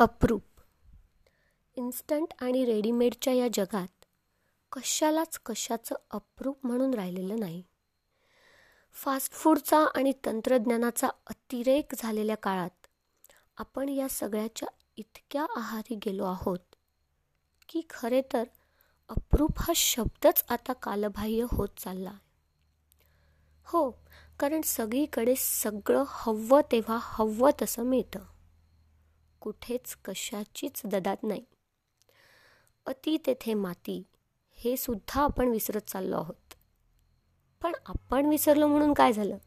अप्रूप. इन्स्टंट आणि रेडीमेडच्या या जगात कशालाच कशाचं अप्रूप म्हणून राहिलेलं नाही. फास्ट फूडचा आणि तंत्रज्ञानाचा अतिरेक झालेल्या काळात आपण या सगळ्याच्या इतक्या आहारी गेलो आहोत की खरे तर अप्रूप हा शब्दच आता कालबाह्य होत चालला. हो कारण सगळीकडे सगळं हवं तेव्हा हवं तसं मिळतं. कुठेच कशाचीच ददात नाही. अति तेथे माती हे सुद्धा आपण विसरत चाललो आहोत. पण आपण विसरलो म्हणून काय झालं?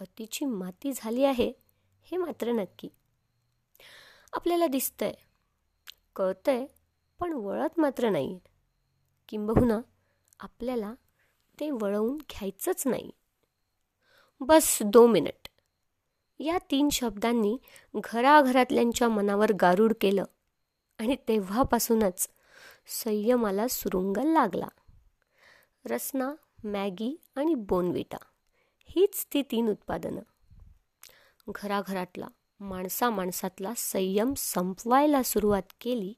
अतिची माती झाली आहे हे मात्र नक्की. आपल्याला दिसतंय कळतंय पण वळत मात्र नाही. किंबहुना आपल्याला ते वळवून घ्यायचंच नाही. बस दो मिनिट. या तीन शब्दांनी घराघरातल्यांच्या मनावर गारूड केलं आणि तेव्हापासूनच संयमाला सुरुंग लागला. रसना मॅगी आणि बोनविटा हीच ती तीन उत्पादनं. घराघरातला माणसा माणसातला संयम संपवायला सुरुवात केली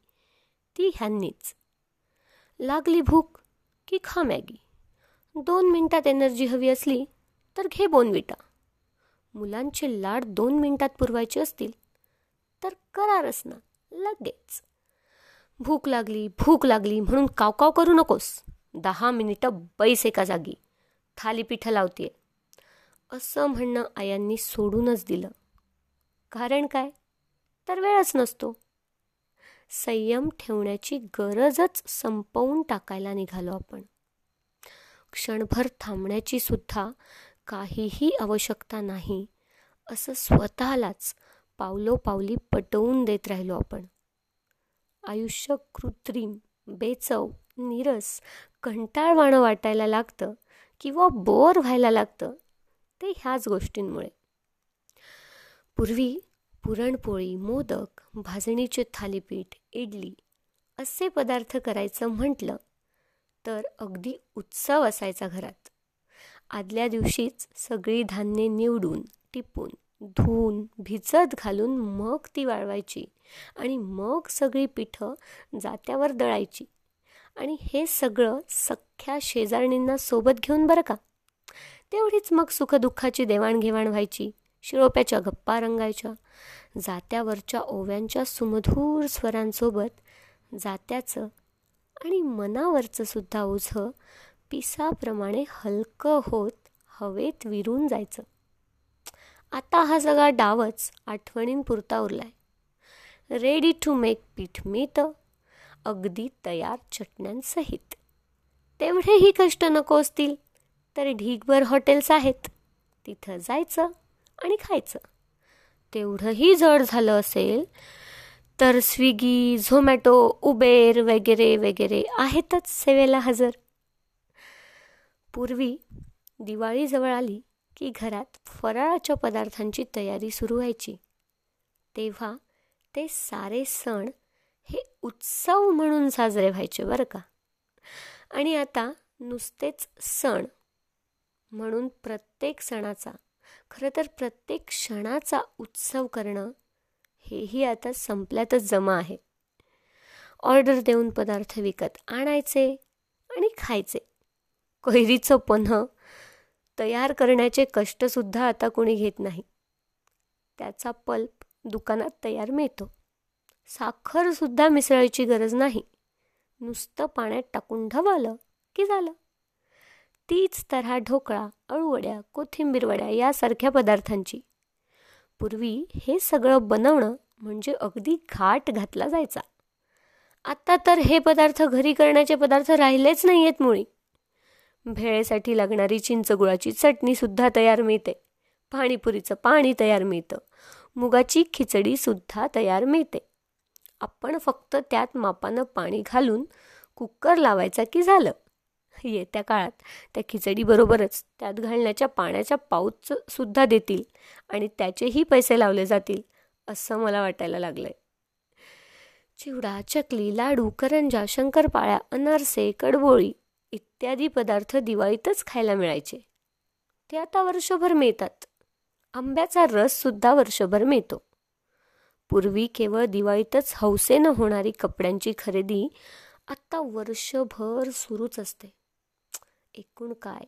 ती ह्यांनीच. लागली भूक की खा मॅगी. दोन मिनटात एनर्जी हवी असली तर घे बोनविटा. मुलांचे लाड दोन मिनिटात पुरवायचे असतील तर करारच ना लगेच. भूक लागली भूक लागली म्हणून कावकाव करू नकोस. दहा मिनिटं बैस एका जागी. थालीपीठं लावतीये. असं म्हणणं आयांनी सोडूनच दिलं. कारण काय? तर वेळच नसतो. संयम ठेवण्याची गरजच संपवून टाकायला निघालो आपण. क्षणभर थांबण्याची सुद्धा काहीही आवश्यकता नाही. असं स्वतःलाच पावलोपावली पटवून देत राहिलो आपण. आयुष्य कृत्रिम बेचव निरस कंटाळवाणं वाटायला लागतं किंवा बोर व्हायला लागतं ते ह्याच गोष्टींमुळे. पूर्वी पुरणपोळी मोदक भाजणीचे थालीपीठ इडली असे पदार्थ करायचं म्हटलं तर अगदी उत्सव असायचा घरात. आदल्या दिवशीच सगळी धान्ये निवडून टिपून धुवून भिजत घालून मग ती वाळवायची आणि मग सगळी पिठं जात्यावर दळायची. आणि हे सगळं सख्ख्या शेजारणींना सोबत घेऊन बरं का? तेवढीच मग सुखदुःखाची देवाणघेवाण व्हायची शिळोप्याच्या गप्पा रंगायच्या जात्यावरच्या ओव्यांच्या सुमधूर स्वरांसोबत जात्याचं आणि मनावरचं सुद्धा ओझं पिसाप्रमाणे हलकं होत हवेत विरून जायचं. आता हा सगळा डावच आठवणींपुरता उरलाय. रेडी टू मेक पीठ मीठ अगदी तयार चटण्यांसहित. तेवढेही कष्ट नको असतील तर ढीगभर हॉटेल्स आहेत. तिथं जायचं आणि खायचं. तेवढंही जड झालं असेल तर स्विगी झोमॅटो उबेर वगैरे वगैरे आहेतच सेवेला हजर. पूर्वी दिवाळी जवळ आली की घरात फराळाच्या पदार्थांची तयारी सुरू व्हायची. तेव्हा ते सारे सण हे उत्सव म्हणून साजरे व्हायचे बरं का. आणि आता नुसतेच सण म्हणून प्रत्येक सणाचा खरं तर प्रत्येक क्षणाचा उत्सव करणं हेही आता संपल्यातच जमा आहे. ऑर्डर देऊन पदार्थ विकत आणायचे आणि खायचे. कैरीचं पन्ह तयार करण्याचे कष्टसुद्धा आता कोणी घेत नाही. त्याचा पल्प दुकानात तयार मिळतो. साखरसुद्धा मिसळायची गरज नाही. नुसतं पाण्यात टाकून ढवळलं की झालं? तीच तऱ्हा ढोकळा अळूवड्या कोथिंबीरवड्या यासारख्या पदार्थांची. पूर्वी हे सगळं बनवणं म्हणजे अगदी घाट घातला जायचा. आता तर हे पदार्थ घरी करण्याचे पदार्थ राहिलेच नाही आहेत मुळी. भेळेसाठी लागणारी चिंचगुळाची चटणीसुद्धा तयार मिळते. पाणीपुरीचं पाणी तयार मिळतं. मुगाची खिचडीसुद्धा तयार मिळते. आपण फक्त त्यात मापानं पाणी घालून कुकर लावायचा की झालं? येत्या काळात त्या खिचडीबरोबरच त्यात घालण्याच्या पाण्याच्या पाऊच सुद्धा देतील आणि त्याचेही पैसे लावले जातील असं मला वाटायला लागलंय. चिवडा चकली लाडू करंजा शंकरपाळ्या अनारसे कडबोळी इत्यादी पदार्थ दिवाळीतच खायला मिळायचे. ते आता वर्षभर मिळतात. आंब्याचा रससुद्धा वर्षभर मिळतो. पूर्वी केवळ दिवाळीतच हौसेनं होणारी कपड्यांची खरेदी आत्ता वर्षभर सुरूच असते. एकूण काय?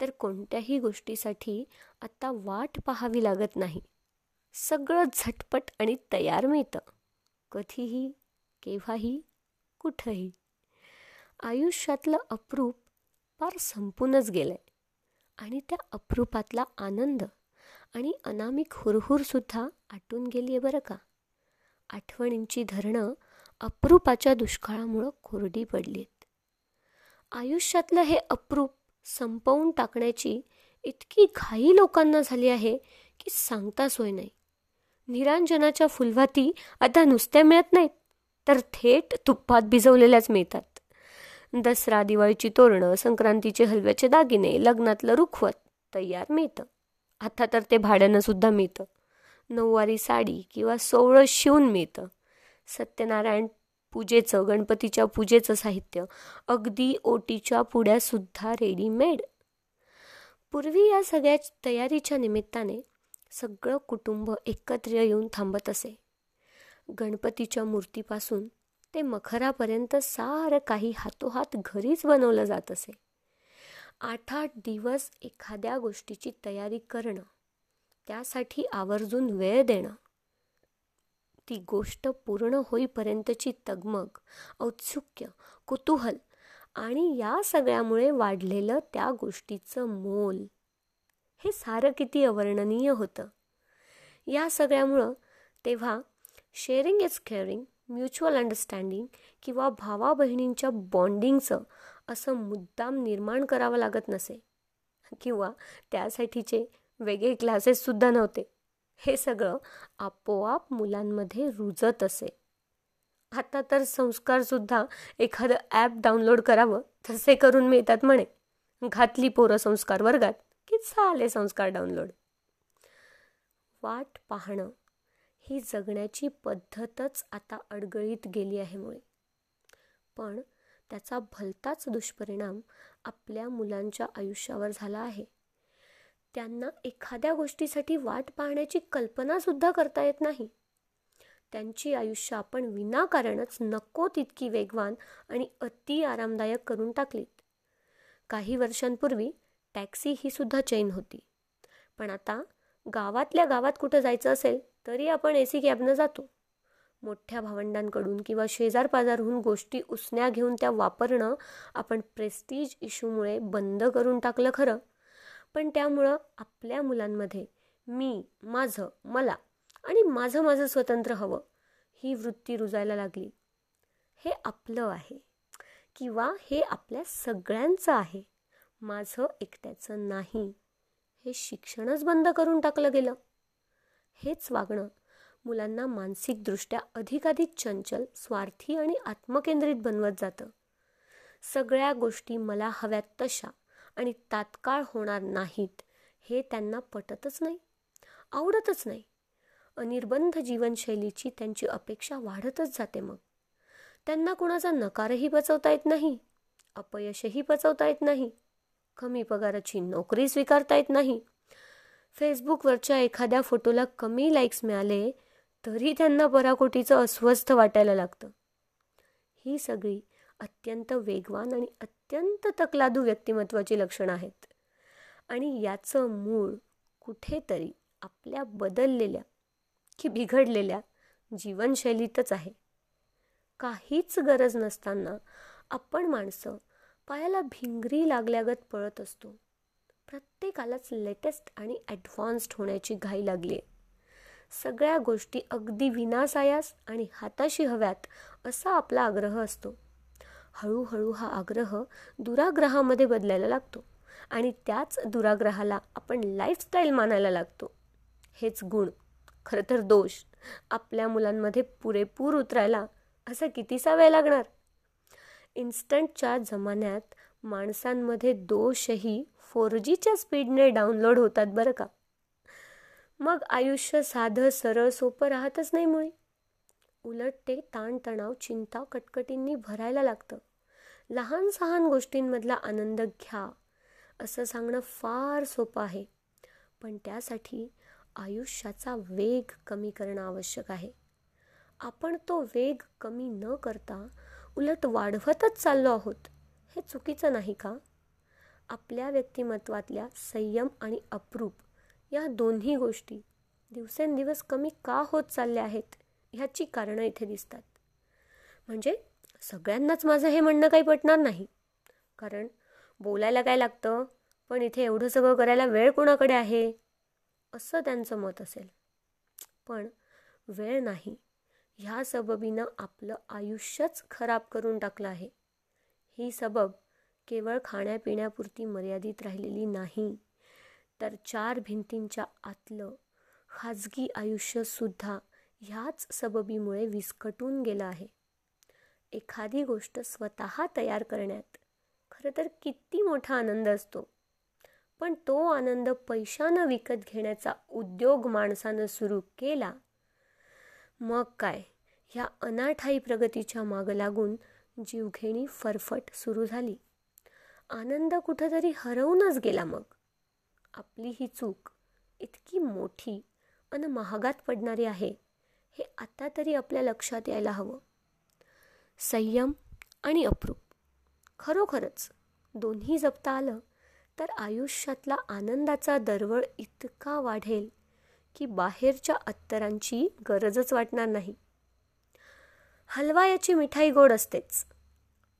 तर कोणत्याही गोष्टीसाठी आत्ता वाट पाहावी लागत नाही. सगळं झटपट आणि तयार मिळतं. कधीही केव्हाही कुठंही. आयुष्यातलं अप्रूप फार संपूनच गेलं आहे आणि त्या अप्रूपातला आनंद आणि अनामिक हुरहुरसुद्धा आटून गेली आहे बरं का? आठवणींची धरणं अप्रूपाच्या दुष्काळामुळं कोरडी पडली आहेत आयुष्यातलं हे अप्रूप संपवून टाकण्याची इतकी घाई लोकांना झाली आहे की सांगता सोय नाही. निरांजनाच्या फुलवाती आता नुसत्या मिळत नाहीत तर थेट तुप्पात भिजवलेल्याच मिळतात. दसरा दिवाळीची तोरणं संक्रांतीचे हलव्याचे दागिने लग्नातलं रुखवत तयार मिळतं. आता तर ते भाड्यानं सुद्धा मिळतं. नऊवारी साडी किंवा सोवळं शिवून मिळतं. सत्यनारायण पूजेचं गणपतीच्या पूजेचं साहित्य अगदी ओटीच्या पुड्यासुद्धा रेडीमेड. पूर्वी या सगळ्या तयारीच्या निमित्ताने सगळं कुटुंब एकत्र येऊन थांबत असे. गणपतीच्या मूर्तीपासून ते मखरापर्यंत सारं काही हातोहात घरीच बनवलं जात असे. आठ आठ दिवस एखाद्या गोष्टीची तयारी करणं त्यासाठी आवर्जून वेळ देणं ती गोष्ट पूर्ण होईपर्यंतची तगमग औत्सुक्य कुतूहल आणि या सगळ्यामुळे वाढलेलं त्या गोष्टीचं मोल हे सारं किती अवर्णनीय होतं. या सगळ्यामुळं तेव्हा sharing is caring mutual understanding किंवा भावा बहिणींच्या बॉन्डिंगचं असं मुद्दाम निर्माण करावं लागत नसे. किंवा त्यासाठीचे वेगळे क्लासेससुद्धा नव्हते. हे सगळं आपोआप मुलांमध्ये रुजत असे. आता तर संस्कारसुद्धा एखादं ॲप डाउनलोड करावं तसे करून मिळतात म्हणे. घातली पोरं संस्कार वर्गात की झाले संस्कार डाउनलोड वाट पाहणं. ही जगण्याची पद्धतच आता अडगळीत गेली आहे मुळे. पण त्याचा भलताच दुष्परिणाम आपल्या मुलांच्या आयुष्यावर झाला आहे. त्यांना एखाद्या गोष्टीसाठी वाट पाहण्याची कल्पनासुद्धा करता येत नाही. त्यांची आयुष्य आपण विनाकारणच नको तितकी वेगवान आणि अति आरामदायक करून टाकलीत. काही वर्षांपूर्वी टॅक्सी ही सुद्धा चैन होती. पण आता गावातल्या गावात कुठं जायचं असेल? तरी आपण ए सी कॅबनं जातो. मोठ्या भावंडांकडून किंवा शेजार पाजारहून गोष्टी उसण्या घेऊन त्या वापरणं आपण प्रेस्टीज इशूमुळे बंद करून टाकलं खरं. पण त्यामुळं आपल्या मुलांमध्ये मी माझं मला आणि माझं माझं स्वतंत्र हवं ही वृत्ती रुजायला लागली. हे आपलं आहे किंवा हे आपल्या सगळ्यांचं आहे. माझं एकट्याचं नाही. हे शिक्षणच बंद करून टाकलं गेलं. हेच वागणं. मुलांना मानसिकदृष्ट्या अधिकाधिक चंचल स्वार्थी आणि आत्मकेंद्रित बनवत जातं. सगळ्या गोष्टी मला हव्यात तशा आणि तात्काळ होणार नाहीत हे त्यांना पटतच नाही आवडतच नाही. अनिर्बंध जीवनशैलीची त्यांची अपेक्षा वाढतच जाते मग. त्यांना कुणाचा नकारही बचवता येत नाही अपयशही पचवता येत नाही कमी पगाराची नोकरी स्वीकारता येत नाही फेसबुकवरच्या एखाद्या फोटोला कमी लाईक्स मिळाले तरी त्यांना पराकोटीचं अस्वस्थ वाटायला लागतं. ही सगळी अत्यंत वेगवान आणि अत्यंत तकलादू व्यक्तिमत्वाची लक्षणं आहेत. आणि याचं मूळ कुठेतरी आपल्या बदललेल्या की बिघडलेल्या जीवनशैलीतच आहे. काहीच गरज नसताना आपण माणसं पायाला भिंगरी लागल्यागत पळत असतो. प्रत्येकालाच लेटेस्ट आणि ॲडव्हान्स्ड होण्याची घाई लागली आहे सगळ्या गोष्टी अगदी विनासायास आणि हाताशी हव्यात असा आपला आग्रह असतो. हळूहळू हा आग्रह दुराग्रहामध्ये बदलायला लागतो आणि त्याच दुराग्रहाला आपण लाईफस्टाईल मानायला लागतो. हेच गुण. खरं तर दोष. आपल्या मुलांमध्ये पुरेपूर उतरायला असा कितीसा वेळ लागणार? इन्स्टंटच्या जमान्यात माणसांमध्ये दोषही फोर जीच्या स्पीडने डाउनलोड होतात बरं का? मग आयुष्य साधं सरळ सोपं राहतच नाही मुळे. उलट ते ताणतणाव चिंता कटकटींनी भरायला लागतं. लहान सहान गोष्टींमधला आनंद घ्या असं सांगणं फार सोपं आहे. पण त्यासाठी आयुष्याचा वेग कमी करणं आवश्यक आहे. आपण तो वेग कमी न करता उलट वाढवतच चाललो आहोत. हे चुकीचं नाही का? आपल्या व्यक्तिमत्वातल्या संयम आणि अप्रूप या दोन्ही गोष्टी दिवसेंदिवस कमी का होत चालल्या आहेत ह्याची कारणं इथे दिसतात. म्हणजे सगळ्यांनाच माझं हे म्हणणं काही पटणार नाही. कारण बोलायला काय लागतं? पण इथे एवढं सगळं करायला वेळ कोणाकडे आहे? असं त्यांचं मत असेल. पण वेळ नाही. ह्या सबबीनं आपलं आयुष्यच खराब करून टाकलं आहे. ही सबब केवळ खाण्यापिण्यापुरती मर्यादित राहिलेली नाही तर चार भिंतींच्या आतलं खाजगी आयुष्यसुद्धा ह्याच सबबीमुळे विस्कटून गेलं आहे. एखादी गोष्ट स्वतः तयार करण्यात खरं तर किती मोठा आनंद असतो पण तो आनंद पैशानं विकत घेण्याचा उद्योग माणसानं सुरू केला मग काय? ह्या अनाठाई प्रगतीच्या मागं लागून जीवघेणी फरफट सुरू झाली. आनंद कुठंतरी हरवूनच गेला मग. आपली ही चूक इतकी मोठी आणि महागात पडणारी आहे हे आता तरी आपल्या लक्षात यायला हवं. संयम आणि अप्रूप. खरोखरच दोन्ही जपता आलं तर आयुष्यातला आनंदाचा दरवळ इतका वाढेल की बाहेरच्या अत्तरांची गरजच वाटणार नाही. हलवा याची मिठाई गोड असतेच.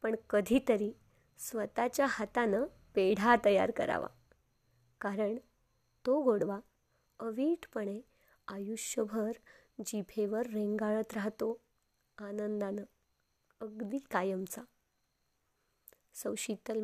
पण कधीतरी स्वतःच्या हातानं पेढा तयार करावा. कारण तो गोडवा अवीटपणे आयुष्यभर जिभेवर रेंगाळत राहतो आनंदानं. अगदी कायमचा. सौ शीतल